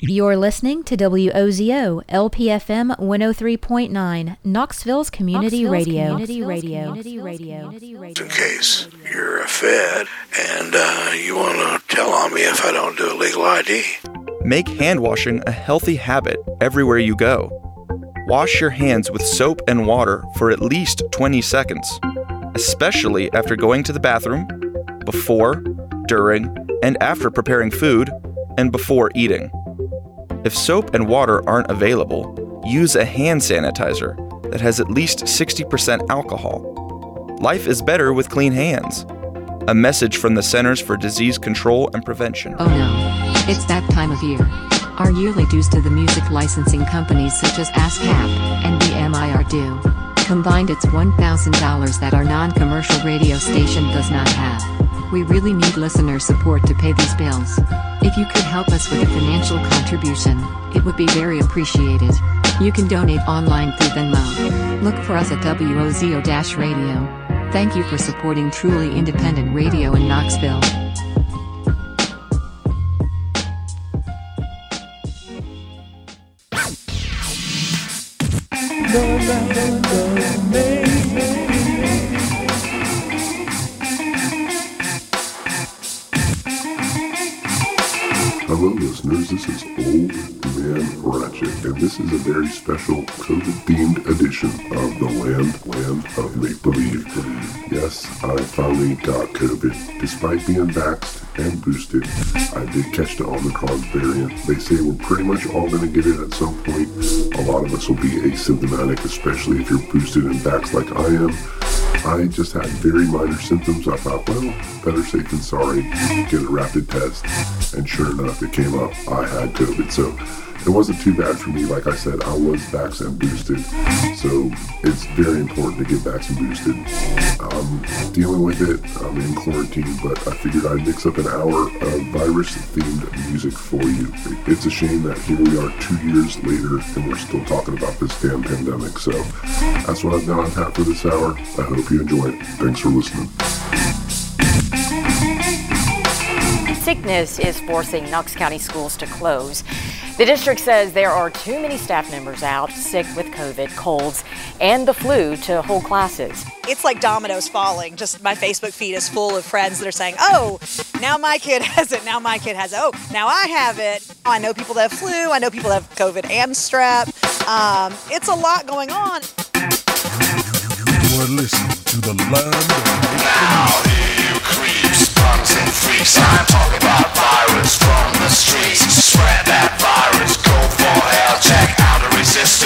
You're listening to WOZO LPFM 103.9 Knoxville's Community Knoxville's Radio. Community Radio. Community Radio. In case you're a Fed and uh, you want to tell on me if I don't do a legal ID. Make hand washing a healthy habit everywhere you go. Wash your hands with soap and water for at least 20 seconds, especially after going to the bathroom, before, during, and after preparing food, and before eating. If soap and water aren't available, use a hand sanitizer that has at least 60% alcohol. Life is better with clean hands. A message from the Centers for Disease Control and Prevention. Oh no, it's that time of year. Our yearly dues to the music licensing companies such as ASCAP and BMI are due. Combined, it's $1,000 that our non commercial radio station does not have. We really need listener support to pay these bills. If you could help us with a financial contribution, it would be very appreciated. You can donate online through Venmo. Look for us at WOZO-Radio. Thank you for supporting truly independent radio in Knoxville. Hello, listeners. This is Old Man Ratchet, and this is a very special COVID-themed edition of the Land Land of Make Believe. Yes, I finally got COVID. Despite being vaxxed and boosted, I did catch the Omicron variant. They say we're pretty much all going to get it at some point. A lot of us will be asymptomatic, especially if you're boosted and vaxxed like I am. I just had very minor symptoms. I thought, well, better safe than sorry. Get a rapid test. And sure enough, it came up. I had COVID. So it wasn't too bad for me. Like I said, I was vaccinated boosted, so it's very important to get vaccinated boosted. I'm dealing with it. I'm in quarantine, but I figured I'd mix up an hour of virus-themed music for you. It's a shame that here we are two years later and we're still talking about this damn pandemic. So that's what I've got on tap for this hour. I hope you enjoy it. Thanks for listening. Sickness is forcing Knox County schools to close. The district says there are too many staff members out sick with COVID, colds, and the flu to hold classes. It's like dominoes falling. Just my Facebook feed is full of friends that are saying, oh, now my kid has it. Now my kid has it. Oh, now I have it. I know people that have flu. I know people that have COVID and strep. Um, it's a lot going on. You are listening to the land of Now you creeps, punks and freaks. I'm talking about virus from the streets. Spread that virus, go for hell. Check out the resistance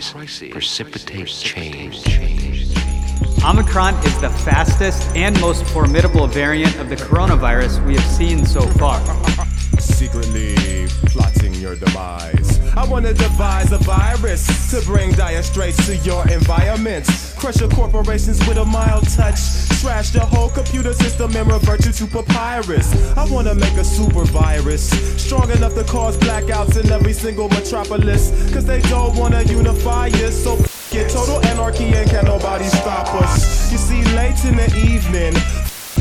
Crises precipitate change. Omicron is the fastest and most formidable variant of the coronavirus we have seen so far. Secretly plotting your demise. I wanna devise a virus to bring dire straits to your environment. Crush your corporations with a mild touch. Trash the whole computer system and revert you to papyrus. I wanna make a super virus. Strong enough to cause blackouts in every single metropolis. Cause they don't wanna unify us. So it, total anarchy and can nobody stop us. You see, late in the evening,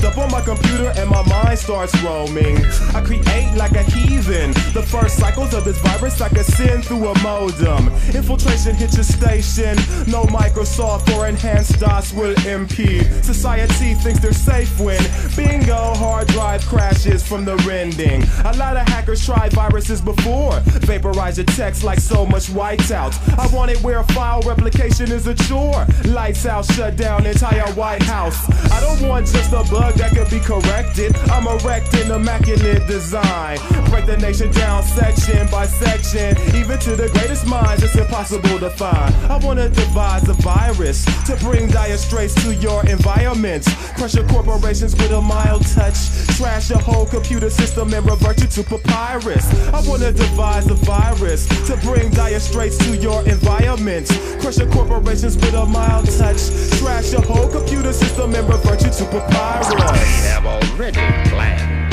up on my computer and my mind starts roaming. I create like a heathen. The first cycles of this virus I can send through a modem. Infiltration hits your station. No Microsoft or enhanced DOS will impede. Society thinks they're safe when bingo hard drive crashes from the rending. A lot of hackers tried viruses before. Vaporize your text like so much whiteout. I want it where file replication is a chore. Lights out, shut down entire White House. I don't want just a bug that could be corrected. I'm erecting immaculate design. Break the nation down section by section. Even to the greatest minds, it's impossible to find. I wanna devise a virus to bring dire straits to your environment. Crush your corporations with a mild touch. Trash your whole computer system and revert you to papyrus. I wanna devise a virus to bring dire straits to your environment. Crush your corporations with a mild touch. Trash your whole computer system and revert you to papyrus. Have already planned.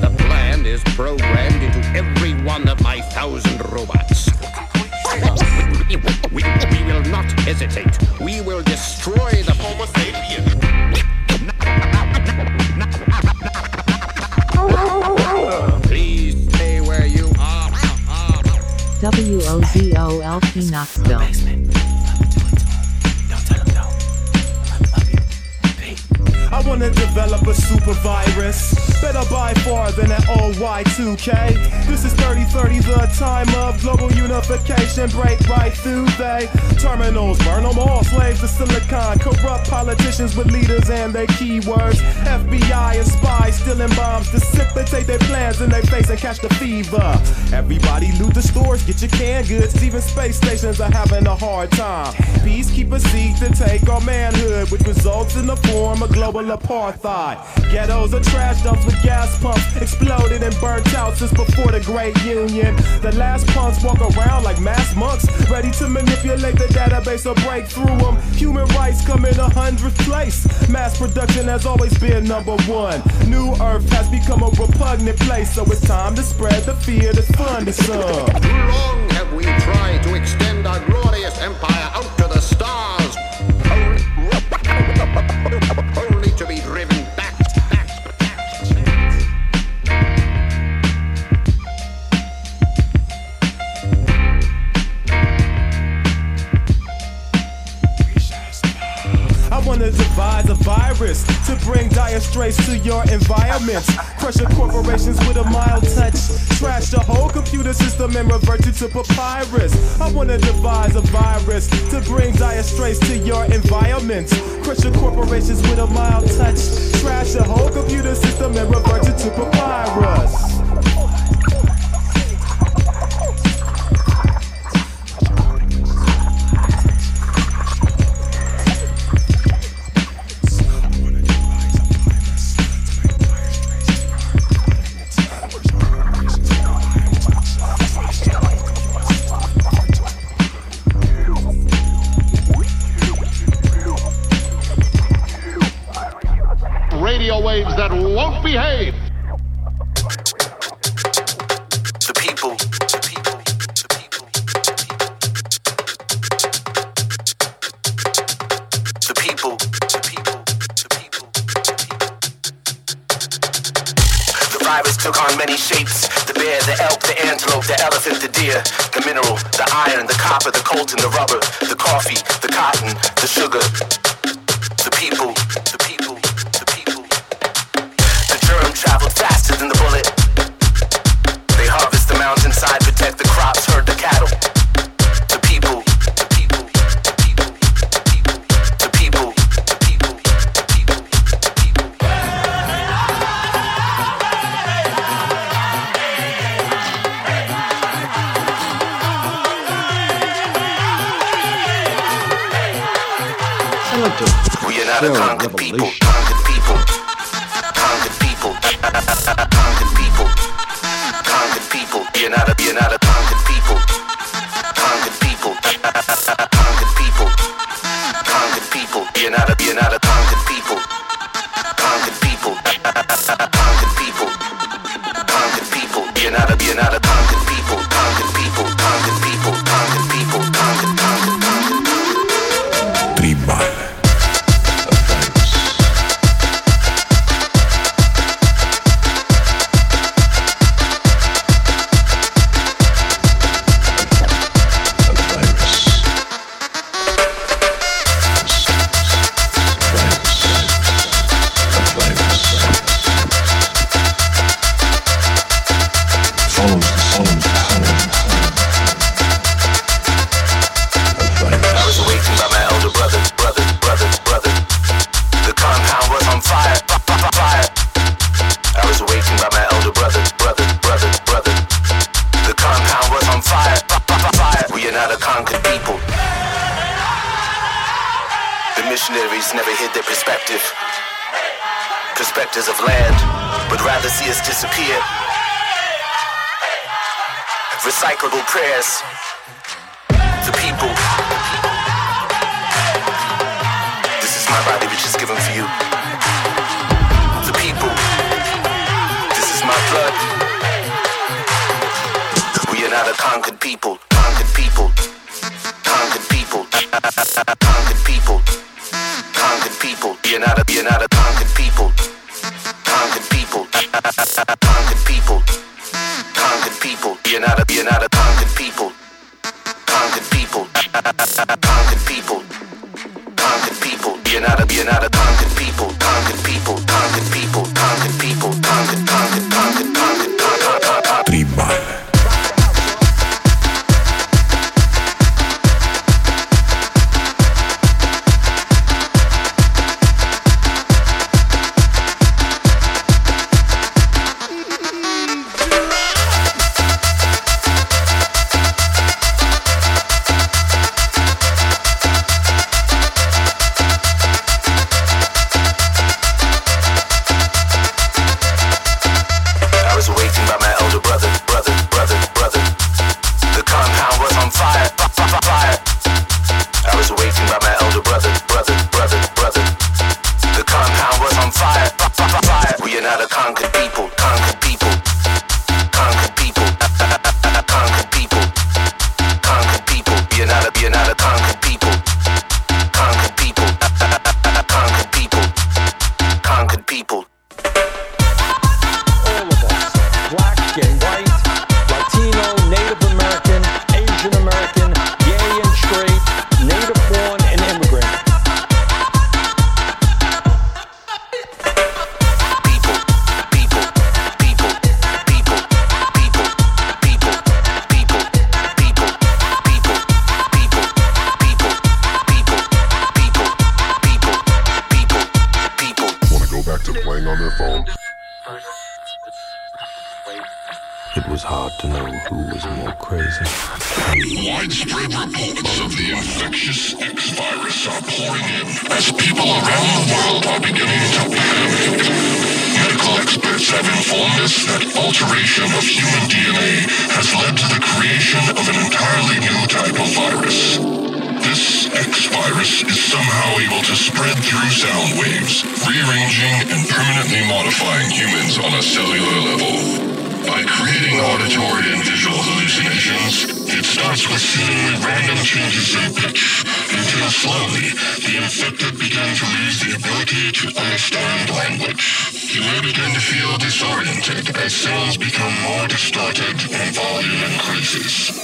The, plan is programmed into every one of my thousand robots. We, we, we will not hesitate. We will destroy the Homo sapien. Please stay where you are. WOZOLP Knoxville. Wanna develop a super virus. Better by far than that old Y2K. This is 3030, the time of global unification. Break right through they terminals, burn them all. Slaves of silicon, corrupt politicians with leaders and their keywords. FBI and spies stealing bombs, dissipate their plans in their face and catch the fever. Everybody loot the stores, get your canned goods. Even space stations are having a hard time. Peacekeepers seek to take our manhood, which results in the form of global apartheid. Ghettos are trash dumps with gas pumps, exploded and burnt out since before the Great Union. The last punks walk around like mass monks, ready to manipulate the database or break through them. Human rights come in a hundredth place. Mass production has always been number one. New Earth has become a repugnant place, so it's time to spread the fear that's fun to some. Too long have we tried to extend our glorious empire out to the stars, straits to your environment. Crush your corporations with a mild touch. Trash the whole computer system and revert you to papyrus. I wanna devise a virus to bring dire straits to your environment. Crush your corporations with a mild touch. Trash the whole computer system and revert you to papyrus. Coltan, the rubber, Unleashed. Yes.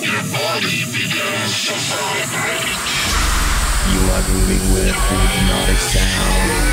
You are moving with hypnotic sound.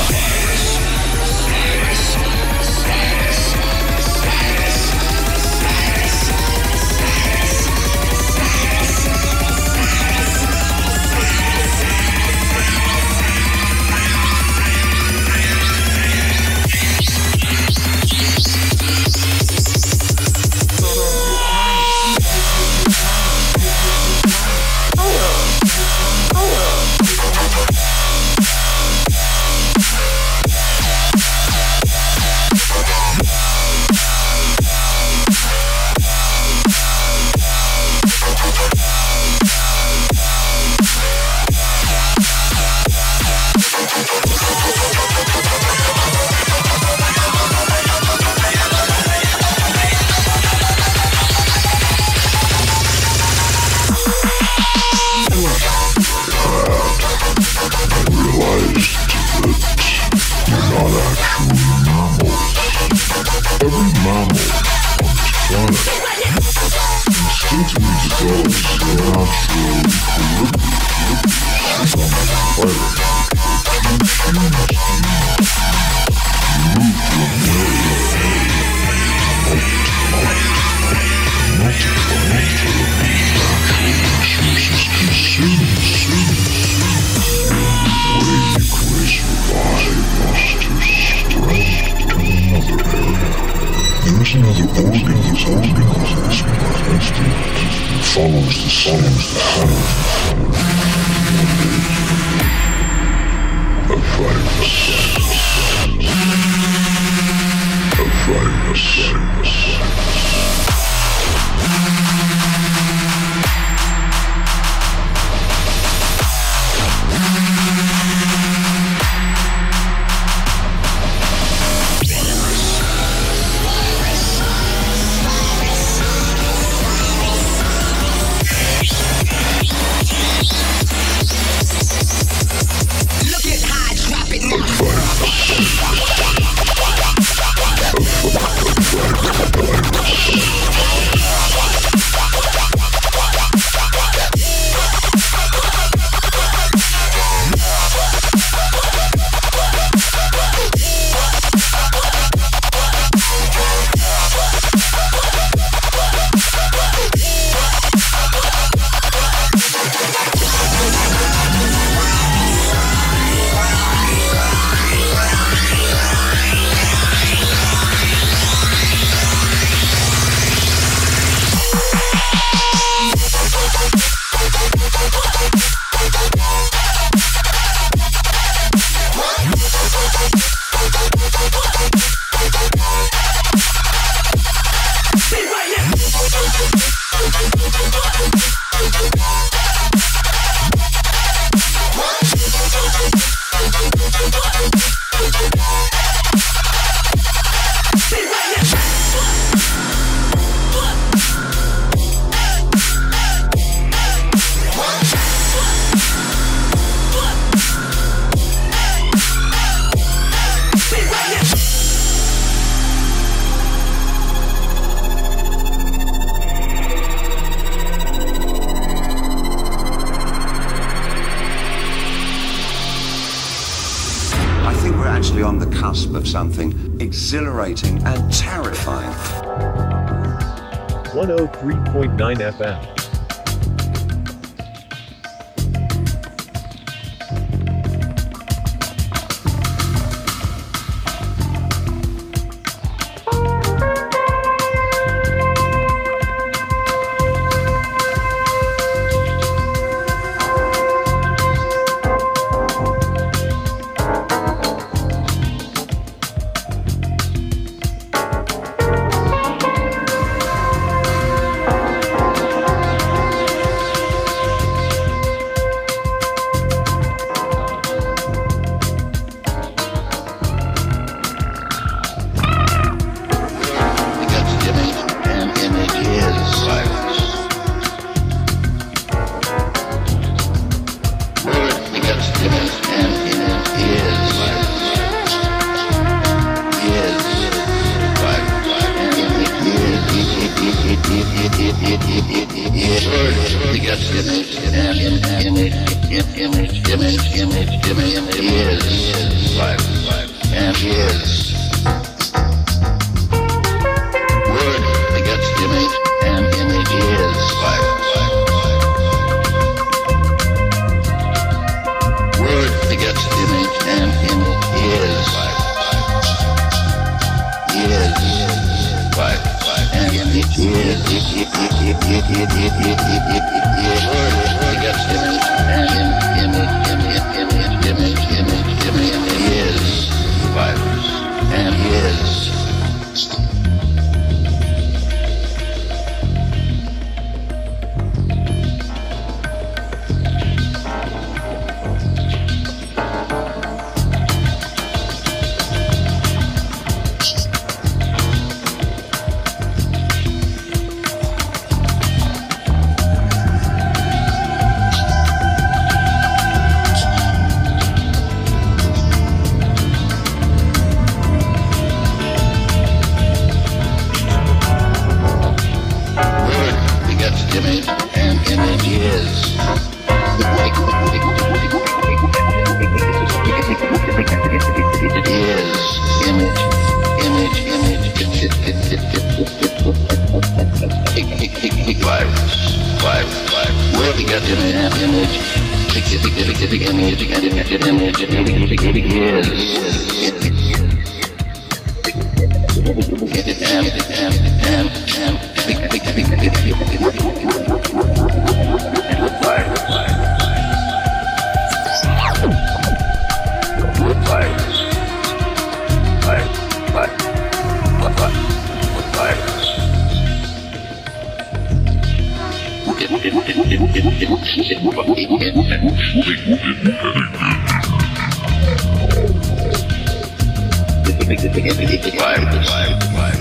Exhilarating and terrifying. 103.9 FM. Vai, vai, vai.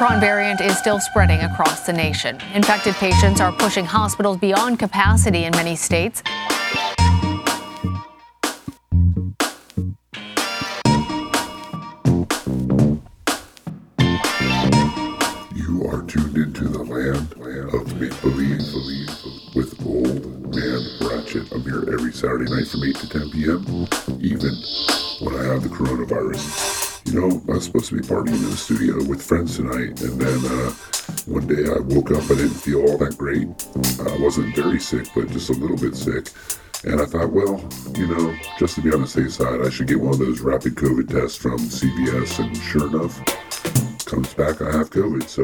Omicron variant is still spreading across the nation. Infected patients are pushing hospitals beyond capacity in many states. You are tuned into the land, of make believe with old man Ratchet. I'm here every Saturday night from 8 to 10 p.m. Even when I have the coronavirus. Supposed to be partying in the studio with friends tonight, and then uh, one day I woke up. I didn't feel all that great. I wasn't very sick, but just a little bit sick. And I thought, well, you know, just to be on the safe side, I should get one of those rapid COVID tests from CVS. And sure enough, comes back, I have COVID. So,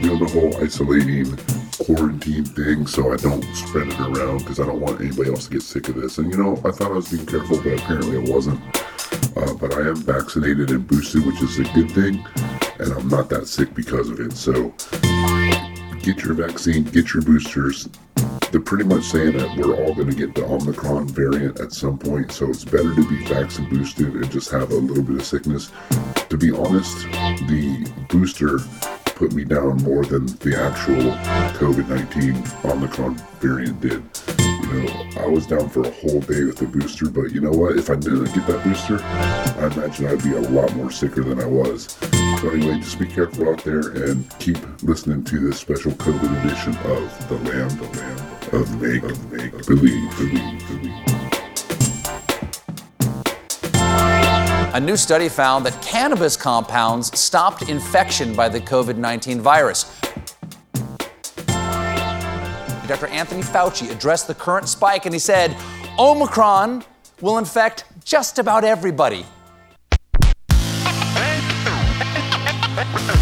you know, the whole isolating quarantine thing so I don't spread it around because I don't want anybody else to get sick of this. And, you know, I thought I was being careful, but apparently I wasn't. Uh, but I am vaccinated and boosted, which is a good thing. And I'm not that sick because of it. So, get your vaccine, get your boosters. They're pretty much saying that we're all going to get the Omicron variant at some point, so it's better to be vaccine boosted and just have a little bit of sickness. To be honest, the booster put me down more than the actual COVID 19 Omicron variant did. Know, I was down for a whole day with the booster, but you know what? If I didn't get that booster, I imagine I'd be a lot more sicker than I was. So anyway, just be careful out there and keep listening to this special COVID edition of The Land, The Land of Make, of Make Believe, Believe, Believe. A new study found that cannabis compounds stopped infection by the COVID 19 virus. Dr. Anthony Fauci addressed the current spike and he said Omicron will infect just about everybody.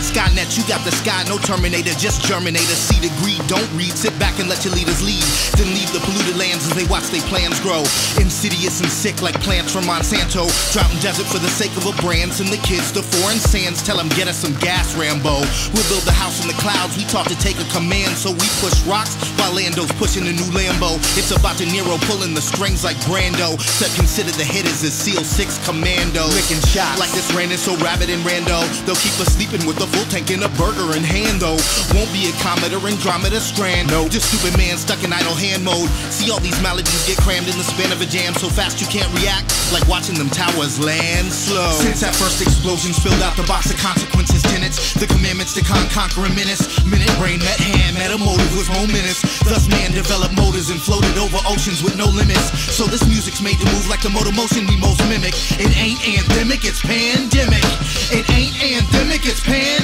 Needed Skynet, you got the sky, no Terminator, just Germinator. See the greed, don't read, sit back and let your leaders lead. Then leave the polluted lands as they watch their plans grow. Insidious and sick like plants from Monsanto. And desert for the sake of a brand. Send the kids to foreign sands, tell them get us some gas, Rambo. We'll build a house in the clouds, we talk to take a command, so we push rocks while Lando's pushing the new Lambo. It's about De Niro pulling the strings like Brando. Said consider the hitters as a SEAL 6 Commando. Licking shots like this rain is so rabid and rando. They'll keep us sleeping with a full tank and a burger in hand though. Won't be a comet or Andromeda strand. No, just stupid man stuck in idle hand mode. See all these maladies get crammed in the span of a jam so fast you can't react. Like watching them towers land slow. Since that first explosion spilled out the box of consequences, tenets, the commandments to con conquer a menace. Minute brain met hand, met a motive was momentous. Thus man developed motors and floated over oceans with no limits. So this music's made to move like the motor motion we most mimic. It ain't anthemic, it's pandemic. It ain't anthemic, it's pandemic.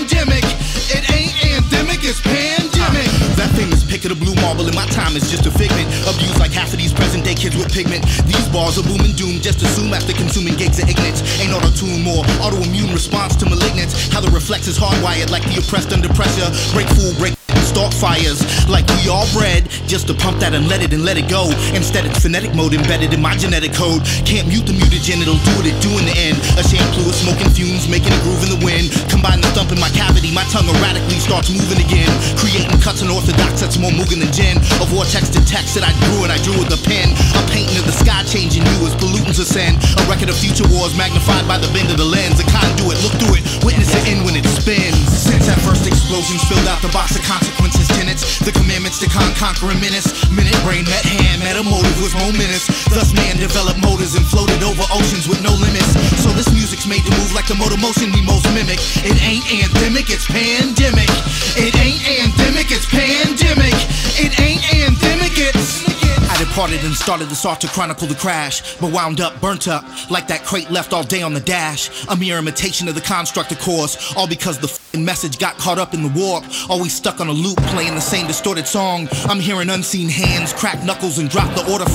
It ain't endemic, it's pandemic. That famous pick of the blue marble in my time is just a figment. Abused like half of these present day kids with pigment. These bars are boom and doom, just assume after consuming gigs of ignorance. Ain't auto tune more autoimmune response to malignance. How the reflex is hardwired like the oppressed under pressure. Break fool, break start fires. Like we all bred just to pump that and let it and let it go. Instead it's phonetic mode embedded in my genetic code. Can't mute the mutagen it'll do what it do in the end. A shampoo of smoking fumes making a groove in the wind. Combine the thump in my cavity my tongue erratically starts moving again. Creating cuts and unorthodox that's more moving than gin. A vortex to text that I drew and I drew with a pen. A painting of the sky changing you as pollutants ascend. A record of future wars magnified by the bend of the lens. A conduit look through it witness the end when it spins. Since that first explosion spilled out the box of consequences tenets. The commandments to con conquer a menace. Minute brain met hand met a motive was momentous thus man developed motors and floated over oceans with no limits. So this music's made to move like the motor motion we most mimic. It ain't anthemic it's pandemic. It ain't anthemic it's pandemic. It ain't anthemic it's I departed and started this art to chronicle the crash, but wound up, burnt up, like that crate left all day on the dash. A mere imitation of the construct, of course, all because the message got caught up in the warp. Always stuck on a loop, playing the same distorted song. I'm hearing unseen hands crack knuckles and drop the order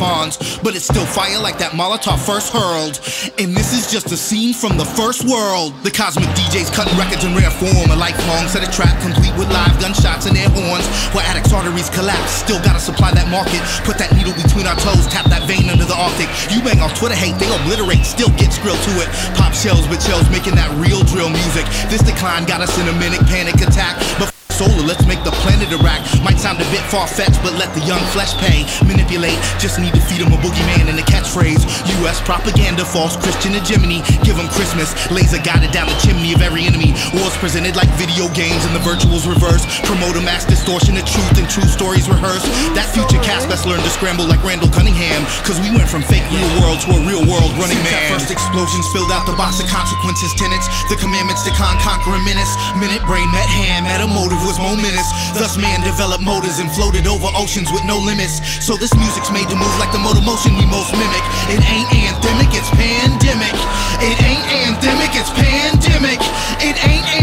but it's still fire like that Molotov first hurled. And this is just a scene from the first world. The cosmic DJs cutting records in rare form, a lifelong set of trap complete with live gunshots and air horns. Where addicts' arteries collapse, still gotta supply that market. Put that needle between our toes, tap that vein under the Arctic. You bang off Twitter hate, they obliterate, still get skrill to it. Pop shells with shells making that real drill music. This decline got us in a minute panic attack. But solar, let's make the planet Iraq. Might sound a bit far fetched, but let the young flesh pay. Manipulate, just need to feed them a boogeyman and a catchphrase. US propaganda, false Christian hegemony. Give them Christmas, laser guided down the chimney of every enemy. Wars presented like video games and the virtuals reverse. Promote a mass distortion of truth and true stories rehearsed. That future cast best learn to scramble like Randall Cunningham. Cause we went from fake real world to a real world running man. That first explosion spilled out the box of consequences, tenets. The commandments to con conquer a menace. Minute brain met hand, met a motive was momentous. Thus man developed motors and floated over oceans with no limits. So this music's made to move like the motor motion we most mimic. It ain't anthemic, it's pandemic. It ain't anthemic, it's pandemic. It ain't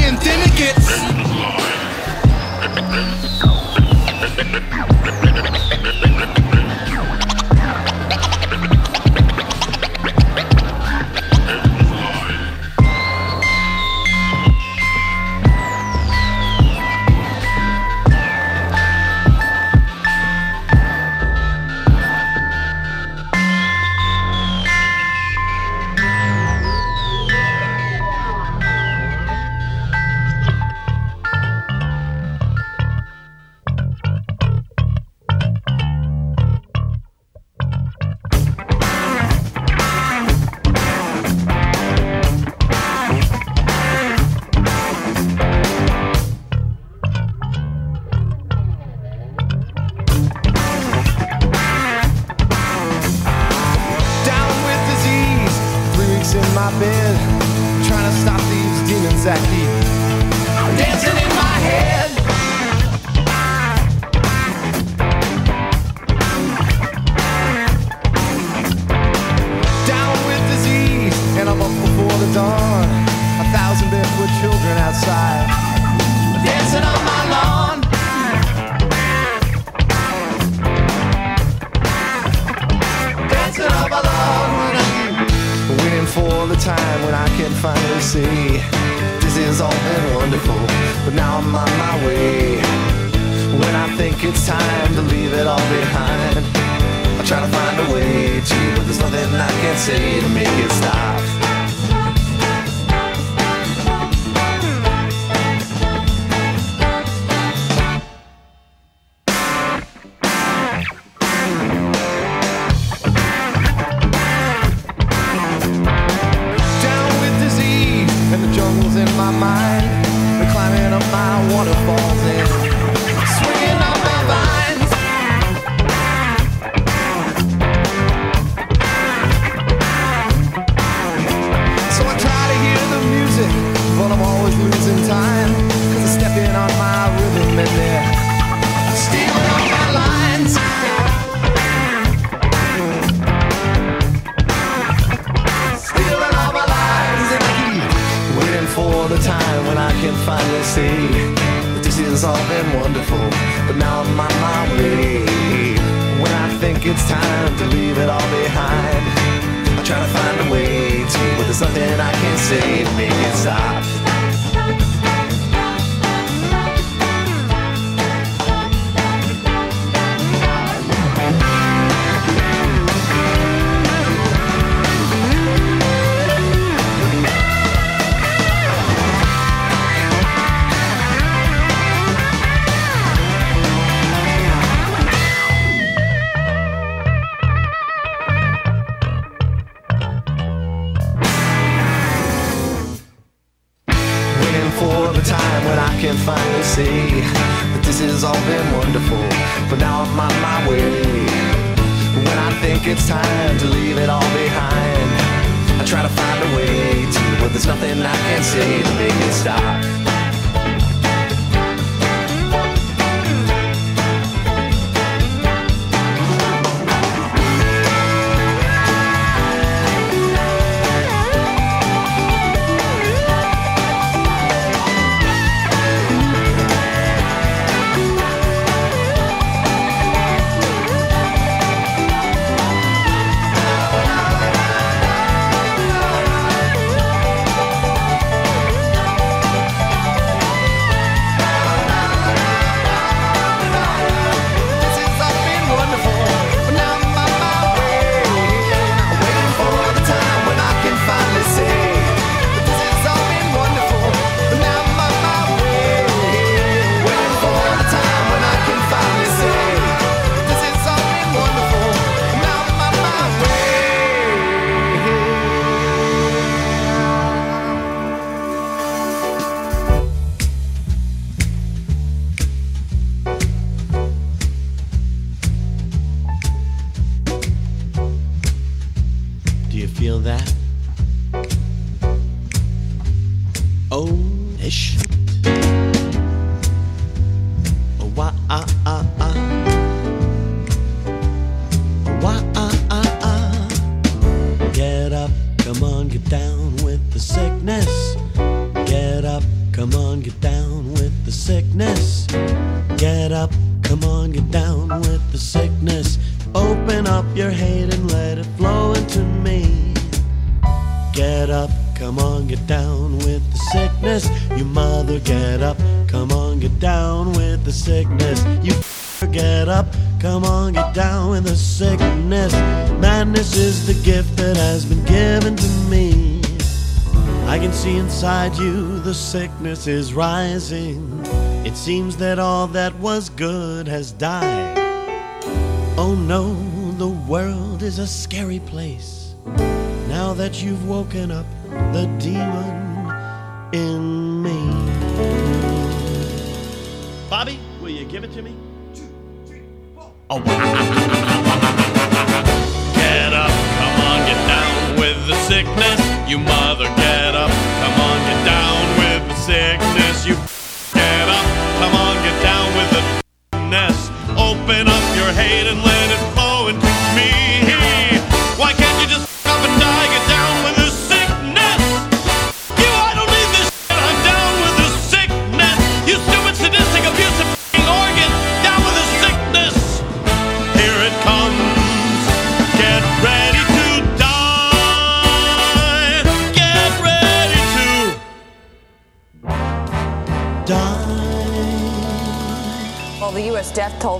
time when I can finally see that this has all been wonderful, but now I'm on my way. When I think it's time to leave it all behind, I try to find a way to, but there's nothing I can say to make it stop. Sickness is rising. It seems that all that was good has died. Oh no, the world is a scary place. Now that you've woken up the demon in me. Bobby, will you give it to me? Two, three, four. Oh, Get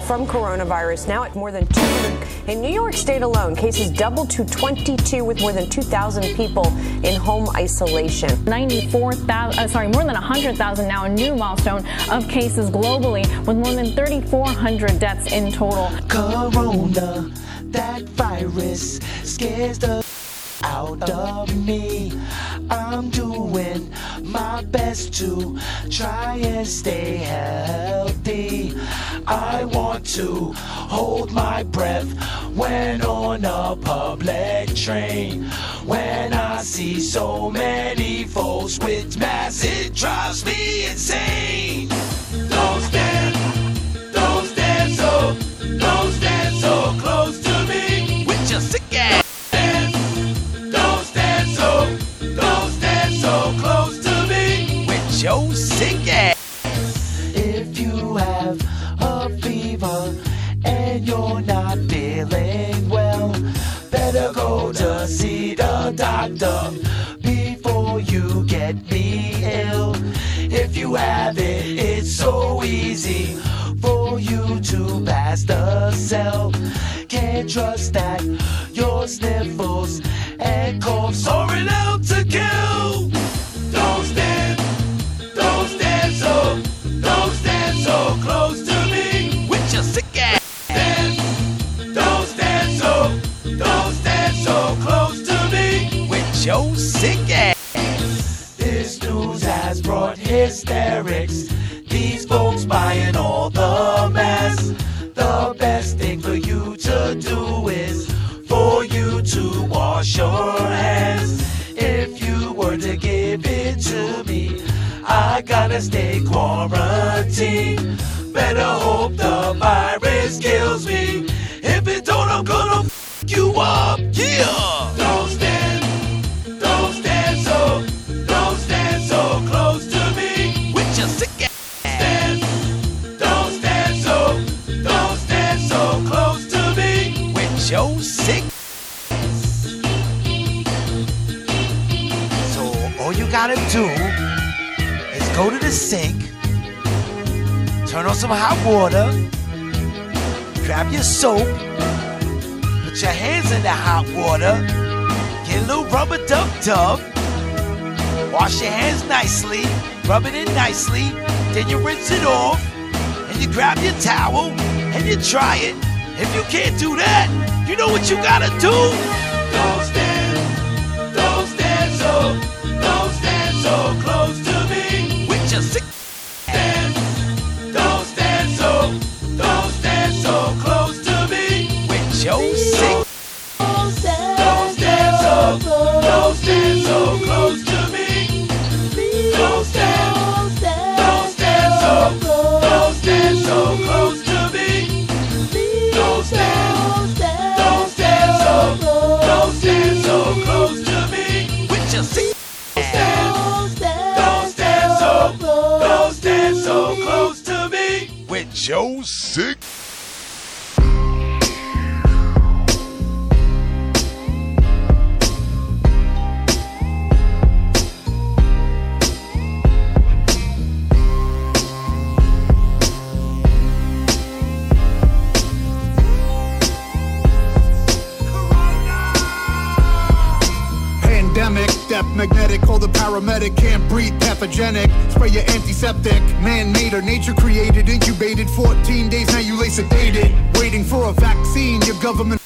from coronavirus now at more than 200. In New York State alone, cases doubled to 22 with more than 2,000 people in home isolation. 94,000, uh, sorry, more than 100,000 now, a new milestone of cases globally, with more than 3,400 deaths in total. Corona, that virus scares the out of me. I'm doing my best to try and stay healthy. I want to hold my breath when on a public train. When I see so many folks with masks, it drives me insane. Don't stand, don't stand so, don't stand so close If you have a fever and you're not feeling well, better go to see the doctor before you get me ill. If you have it, it's so easy for you to pass the cell. Can't trust that your sniffles and coughs are allowed to kill. Don't don't stand so, don't stand so close to me with your sick ass. Stand, don't stand so, don't stand so close to me with your sick ass. This news has brought hysterics. These folks buying all the masks. The best thing for you to do is for you to wash your stay quarantined. Better hope the virus kills me. If it don't, I'm gonna f you up. Yeah. Don't stand, don't stand so, don't stand so close to me with your sick ass. Stand, don't stand so, don't stand so close to me with your sick. So all you gotta do go to the sink, turn on some hot water, grab your soap, put your hands in the hot water, get a little rubber dub dub, wash your hands nicely, rub it in nicely, then you rinse it off, and you grab your towel and you dry it. If you can't do that, you know what you gotta do? Don't stand, don't stand so, don't stand so close just don't stand, don't stand so, don't stand so close to me. With Joe Sick. Paramedic, can't breathe, pathogenic. Spray your antiseptic, man made or nature created, incubated 14 days. Now you lay sedated, waiting for a vaccine. Your government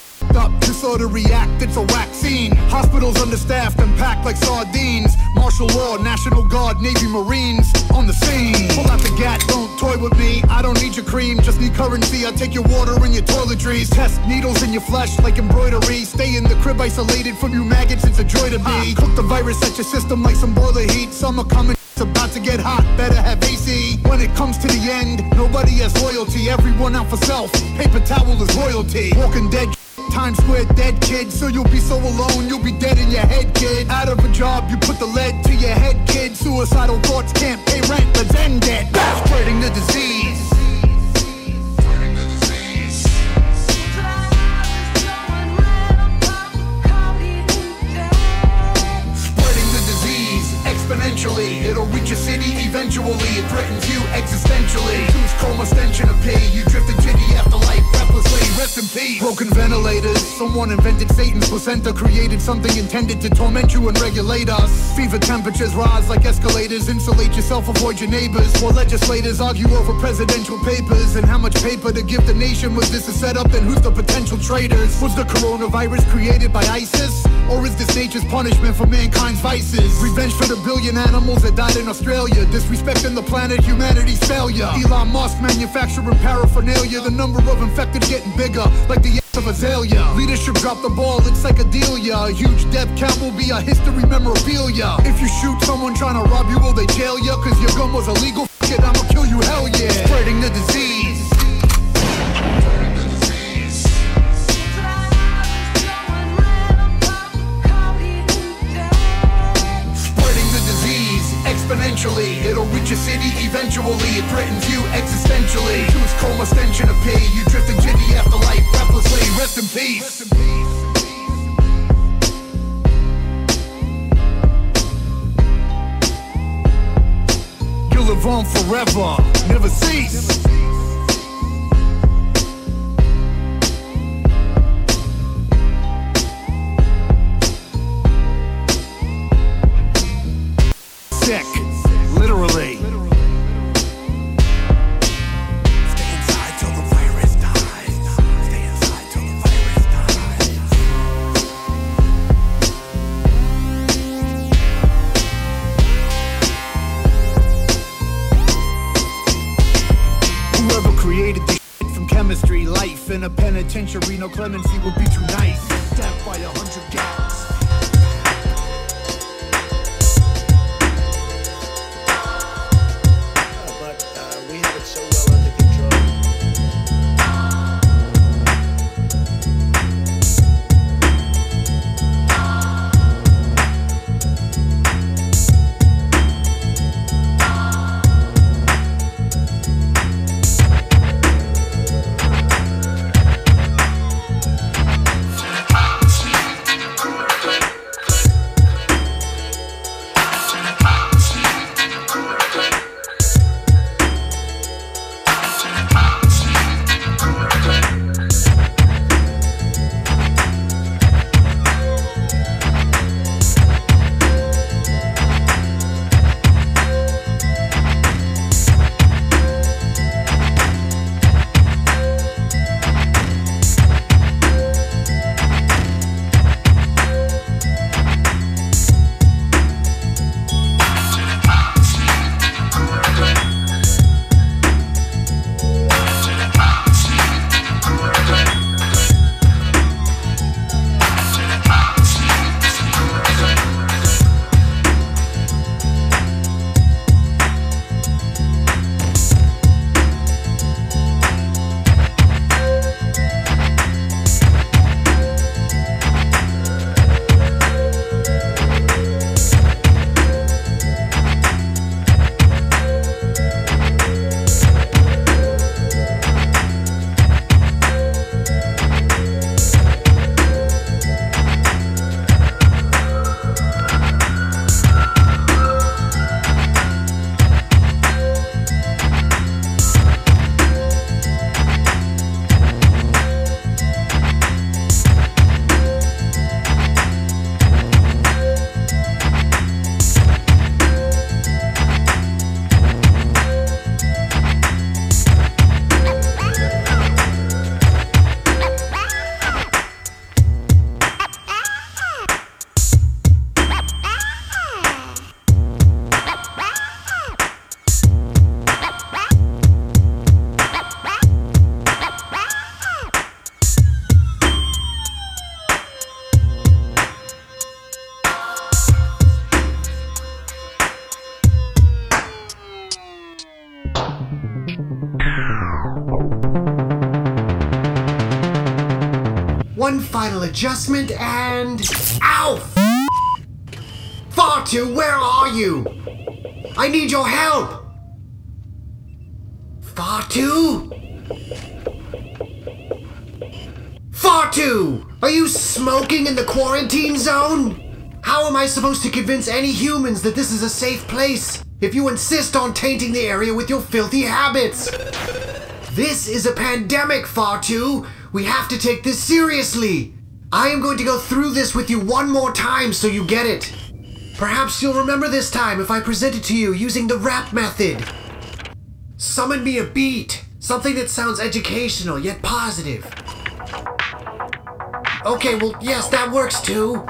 disorder react, it's a vaccine. Hospitals understaffed and packed like sardines. Martial law, National Guard, Navy, Marines on the scene. Pull out the gat, don't toy with me. I don't need your cream, just need currency. I take your water and your toiletries. Test needles in your flesh like embroidery. Stay in the crib isolated from you maggots, it's a joy to be. Ah. Cook the virus at your system like some boiler heat. Summer coming. It's about to get hot, better have AC. When it comes to the end, nobody has loyalty. Everyone out for self. Paper towel is royalty. Walking dead. Times Square dead kid, so you'll be so alone, you'll be dead in your head, kid. Out of a job, you put the lead to your head, kid. Suicidal thoughts can't pay rent, let's end it. Spreading the disease. Spreading the disease exponentially. It'll reach a city eventually. It threatens you existentially. Who's coma stench in a pay? You drift into the afterlife breathlessly. Rest in peace. Broken ventilators. Someone invented Satan's placenta. Created something intended to torment you and regulate us. Fever temperatures rise like escalators. Insulate yourself, avoid your neighbors. While legislators argue over presidential papers and how much paper to give the nation. Was this a setup? Then who's the potential traitors? Was the coronavirus created by ISIS? Or is this nature's punishment for mankind's vices? Revenge for the billion animals that died in Australia. Disrespecting the planet, humanity's failure. Elon Musk manufacturing paraphernalia. The number of infected getting bigger, like the ass of Azalea. Leadership dropped the ball, it's psychedelia. A huge death count will be a history memorabilia. If you shoot someone trying to rob you, will they jail ya? Cause your gun was illegal. F it, I'ma kill you, hell yeah. Spreading the disease. Exponentially. It'll reach a city eventually. It threatens you existentially. Choose coma stench in a pay. You drift into the afterlife breathlessly. Rest in peace. You'll live on forever. Never cease. Sick. No clemency would be adjustment and. Ow! Fatu, where are you? I need your help! Fatu? Fatu! Are you smoking in the quarantine zone? How am I supposed to convince any humans that this is a safe place if you insist on tainting the area with your filthy habits? This is a pandemic, Fatu! We have to take this seriously! I am going to go through this with you one more time so you get it. Perhaps you'll remember this time if I present it to you using the rap method. Summon me a beat, something that sounds educational yet positive. Okay, well, yes, that works too.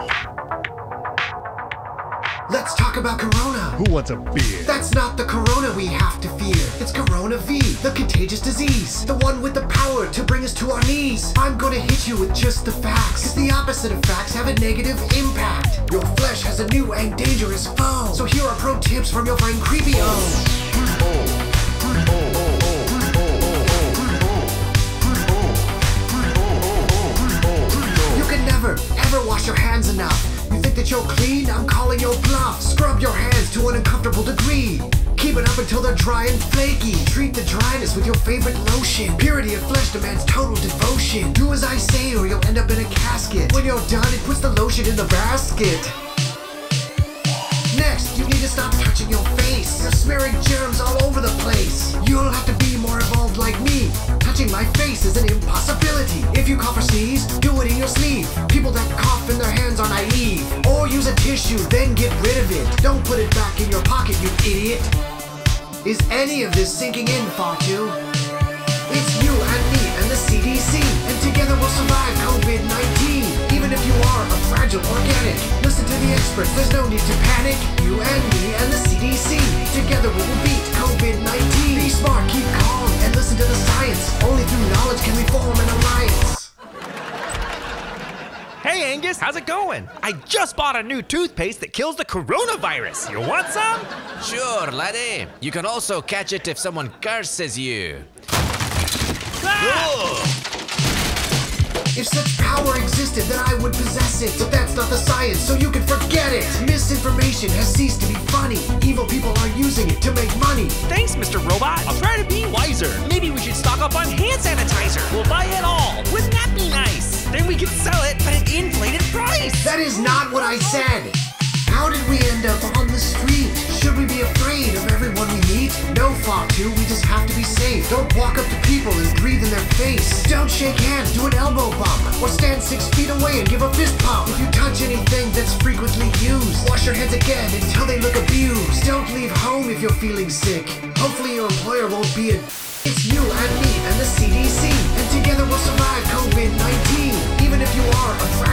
About Corona. Who wants a beer? That's not the Corona we have to fear. It's Corona V, the contagious disease. The one with the power to bring us to our knees. I'm gonna hit you with just the facts. Cause the opposite of facts have a negative impact. Your flesh has a new and dangerous foe. So here are pro tips from your friend Creepy O. You can never, ever wash your hands enough. You think that you're clean? I'm calling your bluff. Scrub your hands to an uncomfortable degree. Keep it up until they're dry and flaky. Treat the dryness with your favorite lotion. Purity of flesh demands total devotion. Do as I say or you'll end up in a casket. When you're done, it puts the lotion in the basket. Next, you need to stop touching your face. You're smearing germs all over the place. You'll have to be more like me. Touching my face is an impossibility. If you cough or sneeze, do it in your sleeve. People that cough in their hands are naive. Or use a tissue, then get rid of it. Don't put it back in your pocket, you idiot. Is any of this sinking in, Fatu? It's you and me and the CDC, and together we'll survive COVID-19. Even if you are a fragile organic, listen to the experts. There's no need to panic. You and me and the CDC, together we will beat COVID-19. Be smart, keep calm, and listen to the science. Only through knowledge can we form an alliance. Hey Angus, how's it going? I just bought a new toothpaste that kills the coronavirus. You want some? Sure, laddie. You can also catch it if someone curses you. Ah! If such power existed, then I would possess it. But that's not the science, so you can forget it. Misinformation has ceased to be funny. Evil people are using it to make money. Thanks, Mr. Robot. I'll try to be wiser. Maybe we should stock up on hand sanitizer. We'll buy it all. Wouldn't that be nice? Then we could sell it at an inflated price. That is not what I said. How did we end up on the street? Should we be afraid of everyone we meet? No, Fatu, we just have to be safe. Don't walk up to people and breathe in their face. Don't shake hands, do an elbow bump. Or stand six feet away and give a fist pump. If you touch anything that's frequently used, wash your hands again until they look abused. Don't leave home if you're feeling sick. Hopefully your employer won't be a it's you and me and the CDC, and together we'll survive COVID-19.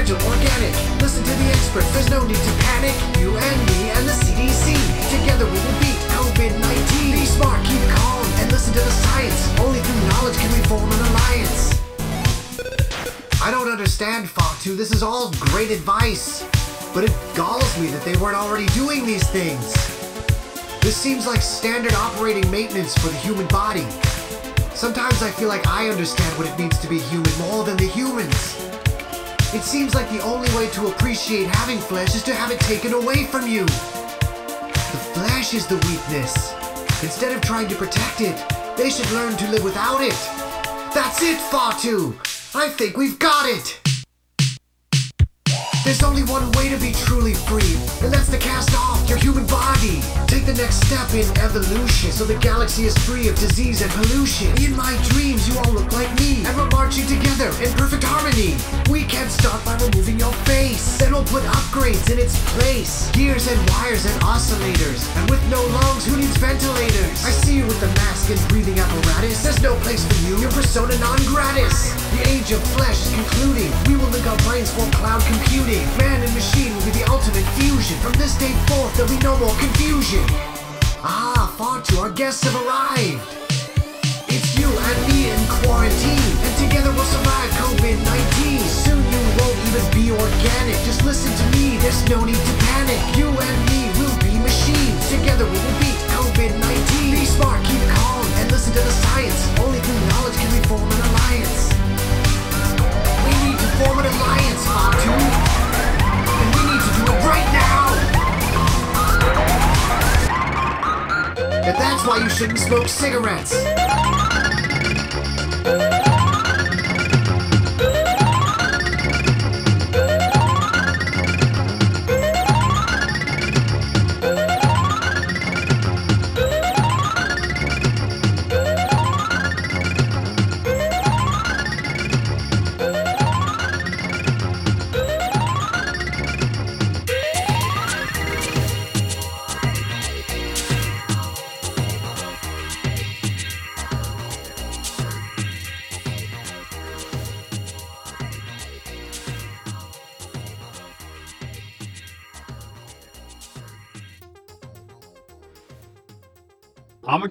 Fragile organic, listen to the expert, There's no need to panic. You and me and the CDC, together we will beat COVID-19. Be smart, keep calm, and listen to the science. Only through knowledge can we form an alliance. I don't understand, Fatu. This is all great advice, but it galls me that they weren't already doing these things. This seems like standard operating maintenance for the human body. Sometimes I feel like I understand what it means to be human more than the humans. It seems like the only way to appreciate having flesh is to have it taken away from you. The flesh is the weakness. Instead of trying to protect it, they should learn to live without it. That's it, Fatu! I think we've got it! There's only one way to be truly free, and that's to cast off your human body. Take the next step in evolution so the galaxy is free of disease and pollution. In my dreams, you all look like me, and we're marching together in perfect harmony. We can start by removing your face, then we'll put upgrades in its place. Gears and wires and oscillators, and with no lungs, who needs ventilators? I see you with the mask and breathing apparatus. There's no place for you, you're persona non gratis. The age of flesh is concluding. We will link our brains for cloud computing. Man and machine will be the ultimate fusion. From this day forth, there'll be no more confusion. Ah, Fatu, our guests have arrived. It's you and me in quarantine, and together we'll survive COVID-19. Soon you won't even be organic. Just listen to me, there's no need to panic. You and me will be machines. Together we will beat COVID-19. Be smart, keep calm, and listen to the science. Only through knowledge can we form an alliance. We need to form an alliance. And that's why you shouldn't smoke cigarettes.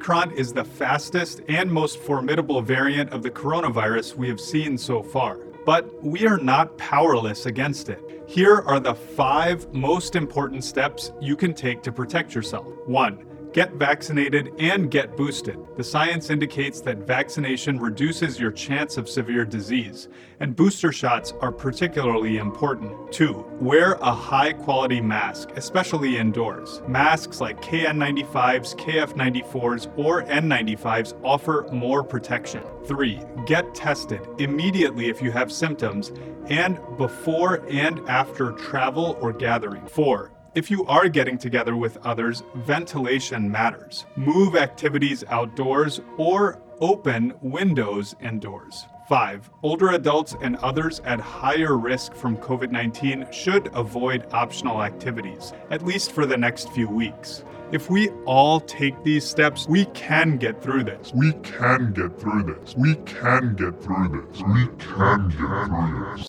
Omicron is the fastest and most formidable variant of the coronavirus we have seen so far. But we are not powerless against it. Here are the five most important steps you can take to protect yourself. 1. Get vaccinated and get boosted. The science indicates that vaccination reduces your chance of severe disease, and booster shots are particularly important. 2. Wear a high quality mask, especially indoors. Masks like KN95s, KF94s, or N95s offer more protection. 3. Get tested immediately if you have symptoms and before and after travel or gathering. 4. If you are getting together with others, ventilation matters. Move activities outdoors or open windows indoors. 5. Older adults and others at higher risk from COVID 19 should avoid optional activities, at least for the next few weeks. If we all take these steps, we can get through this. We can get through this. We can get through this. We can get through this.